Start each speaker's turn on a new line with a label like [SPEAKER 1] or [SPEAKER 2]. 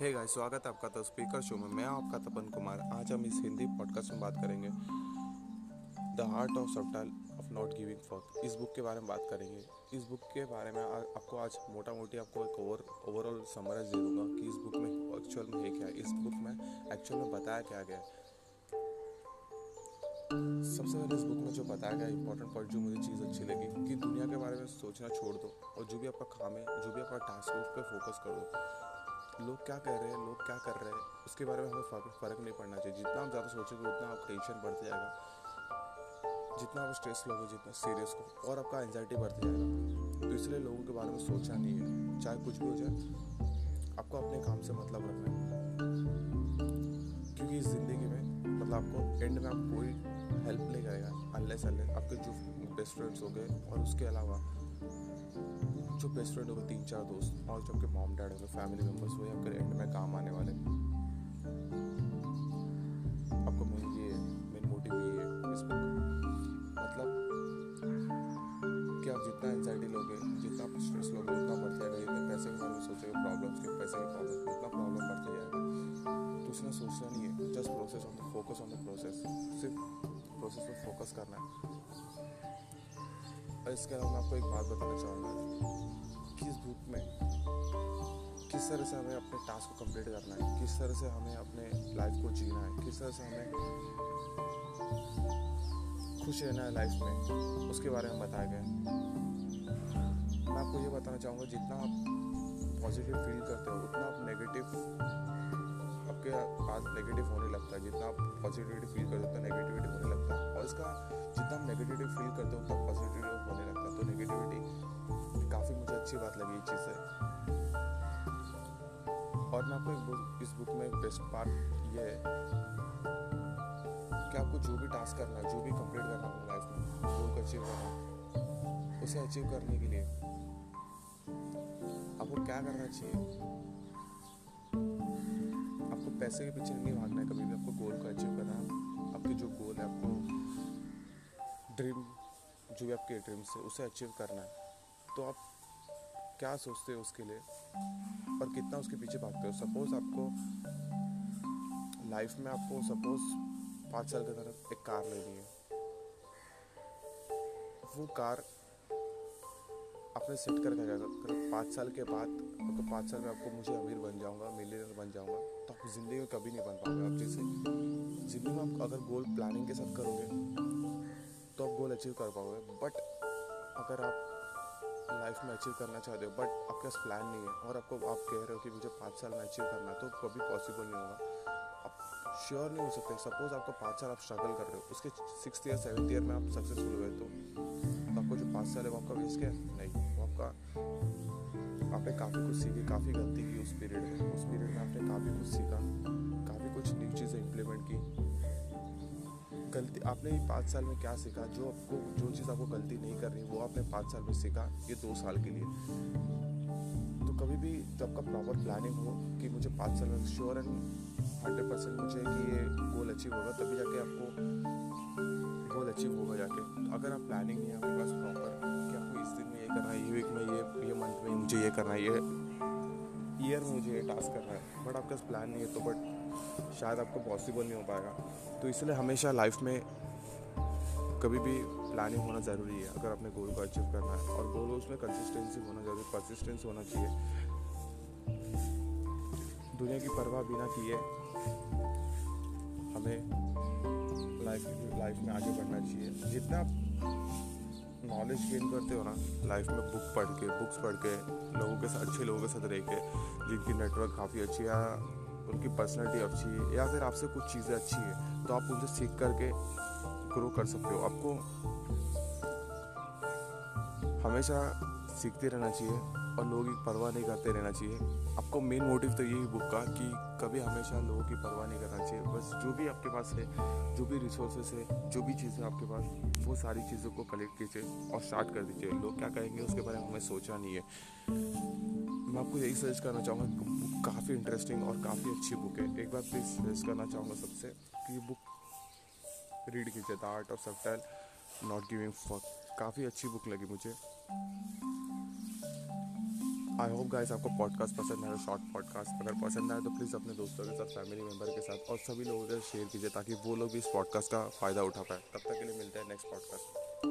[SPEAKER 1] Hey guys स्वागत है आपका द स्पीकर शो में। मैं आपका तपन कुमार। आज हम इस हिंदी पॉडकास्ट में बात करेंगे। The art of subtle of not giving fuck इस बुक के बारे में बात करेंगे। इस बुक के बारे में आ, आपको आज मोटा मोटी आपको एक ओवर ओवरऑल समराइज दे दूँगा कि इस बुक में एक्चुअल में है क्या। इस बुक में एक्चुअल में बताया क्या गया। सबसे पहले इस बुक में जो बताया गया इंपॉर्टेंट पॉइंट जो मुझे चीज़ अच्छी लगी कि दुनिया के बारे में सोचना छोड़ दो और जो भी आपका काम है जो भी आपका टास्क है उस पर फोकस कर। लोग क्या कह रहे हैं, लोग क्या कर रहे हैं, उसके बारे में हमें फ़र्क नहीं पड़ना चाहिए। जितना आप ज़्यादा सोचोगे, उतना आप टेंशन बढ़ते जाएगा। जितना आप स्ट्रेस लोगे, जितना सीरियस को, और आपका एंजाइटी बढ़ती जाएगा। तो इसलिए लोगों के बारे में सोचना नहीं है। चाहे कुछ भी हो जाए, आपको अपने काम से मतलब रखना है। क्योंकि इस ज़िंदगी में मतलब आपको एंड में आप कोई हेल्प नहीं करेगा अनलेस अनलेस आपके जो बेस्ट फ्रेंड्स हो गए, और उसके अलावा जो बेस्ट फ्रेंड होगा तीन चार दोस्त और जो आपके मॉम डैड होंगे फैमिली मेंबर्स वही आपके एंड में काम आने वाले। आपको मेन ये मेन मोटिव ये है इस बुक मतलब कि आप जितना एंजाइटी लोगे, जितना आप स्ट्रेस लोगे, उतना बढ़ता जाएगा जितने पैसे के बारे में सोचोगे प्रॉब्लम्स के पैसे के प्रॉब्लम उतना प्रॉब्लम बढ़ता जाएगा। तो उसने सोचना नहीं है just process on the focus on the process सिर्फ़ प्रोसेस पर फोकस करना है। और इसके अलावा मैं आपको एक बात बताना चाहूँगा किस बुक में किस तरह से हमें अपने टास्क को कंप्लीट करना है, किस तरह से हमें अपने लाइफ को जीना है, किस तरह से हमें खुश रहना है लाइफ में, उसके बारे में बताया गया मैं आपको ये बताना चाहूँगा जितना आप पॉजिटिव फील करते हो, उतना आप नेगेटिव आपके पास नेगेटिव होने लगता है, जितना आप पॉजिटिविटी फील करते हो, उतना नेगेटिविटी होने लगता है। और इसका जितना आप नेगेटिविटी फील करते हो, उतना पॉजिटिविटी होने लगता है। तो नेगेटिविटी काफ़ी मुझे अच्छी बात लगी ये चीज़ से। और मैं आपको एक बुक इस बुक में बेस्ट पार्ट ये है कि आपको जो भी टास्क करना है, जो भी कंप्लीट करना है लाइफ में गोल को अचीव करना है, उसे अचीव करने के लिए आपको क्या करना चाहिए? पैसे के पीछे नहीं भागना है। कभी भी आपको गोल को अचीव करना है। आपके जो गोल है, आपको ड्रीम जो भी आपके ड्रीम्स है, उसे अचीव करना है। तो आप क्या सोचते हो उसके लिए? और कितना उसके पीछे भागते हो? सपोज़ आपको लाइफ में आपको सपोज़ पाँच साल के तरफ़ एक कार लेनी है। वो कार अपने सेट करके जाएगा अगर पाँच साल के बाद अगर पाँच साल में आपको मुझे अमीर बन जाऊँगा मिलियनर बन जाऊँगा तो आप ज़िंदगी में कभी नहीं बन पाओगे। आप जैसे ज़िंदगी में आप अगर गोल प्लानिंग के साथ करोगे तो आप गोल अचीव कर पाओगे। बट अगर आप लाइफ में अचीव करना चाहते हो बट आपके पास प्लान नहीं है, और आपको, आप कह रहे हो कि मुझे पाँच साल में अचीव करना है तो कभी पॉसिबल नहीं होगा। आप श्योर नहीं हो सकते। सपोज़ आपको पाँच साल आप स्ट्रगल कर रहे हो, उसके सिक्स ईयर सेवन्थ ईयर में आप सक्सेसफुल हुए तो तो आपको जो पाँच साल है वो आपका वेस्ट गया नहीं, वो आपका आपने काफ़ी कुछ सीखी, काफ़ी गलती की उस पीरियड में। उस पीरियड में आपने काफ़ी कुछ सीखा, काफ़ी कुछ न्यू चीज़ें इम्प्लीमेंट की। गलती आपने पाँच साल में क्या सीखा? जो आपको जो चीज़ आपको गलती नहीं करनी, वो आपने पाँच साल में सीखा ये दो साल के लिए। तो कभी भी जब आपका प्रॉपर प्लानिंग हो कि मुझे पाँच साल में श्योर एंड हंड्रेड परसेंट मुझे कि ये गोल अचीव होगा, तभी जाके आपको गोल अचीव होगा जाके तो अगर आप प्लानिंग नहीं है आपके पास प्रॉपर कि आपको इस दिन में ये करना है, ये वीक में ये ये मंथ में मुझे ये करना है, ये ईयर में मुझे ये टास्क करना है। बट आपके पास प्लान नहीं है तो बट शायद आपको पॉसिबल नहीं हो पाएगा। तो इसलिए हमेशा लाइफ में कभी भी प्लानिंग होना ज़रूरी है, अगर अपने गोल को अचीव करना है। और गोल उसमें कंसिस्टेंसी होना ज़रूरी परसिस्टेंस होना चाहिए। दुनिया की परवाह बिना किए हमें लाइफ लाइफ में आगे बढ़ना चाहिए। जितना नॉलेज गेन करते हो ना लाइफ में बुक पढ़ के बुक्स पढ़ के, लोगों के साथ, अच्छे लोगों के साथ रह के, जिनकी नेटवर्क काफ़ी अच्छी है, उनकी पर्सनैलिटी अच्छी है, या फिर आपसे कुछ चीज़ें अच्छी है तो आप उनसे सीख करके ग्रो कर सकते हो। आपको हमेशा सीखते रहना चाहिए। और लोगों की परवाह नहीं करते रहना चाहिए। आपको मेन मोटिव तो यही बुक का कि कभी हमेशा लोगों की परवाह नहीं करना चाहिए। बस जो भी आपके पास है, जो भी रिसोर्सेस है, जो भी चीज़ें आपके पास, वो सारी चीज़ों को कलेक्ट कीजिए और स्टार्ट कर दीजिए। लोग क्या कहेंगे, उसके बारे में हमें सोचा नहीं है। मैं आपको यही सजेस्ट करना चाहूँगा बुक काफ़ी इंटरेस्टिंग और काफ़ी अच्छी बुक है। एक बार प्लीज़ सजेस्ट करना चाहूँगा सबसे कि बुक रीड कीजिए। The art of sub not giving for काफ़ी अच्छी बुक लगी मुझे। आई होप गाइस आपको पॉडकास्ट पसंद आया शॉर्ट पॉडकास्ट अगर पसंद आए तो प्लीज़ अपने दोस्तों के साथ फैमिली मेंबर के साथ और सभी लोगों के साथ शेयर कीजिए ताकि वो लोग भी इस पॉडकास्ट का फ़ायदा उठा पाए। तब तक के लिए मिलते हैं नेक्स्ट पॉडकास्ट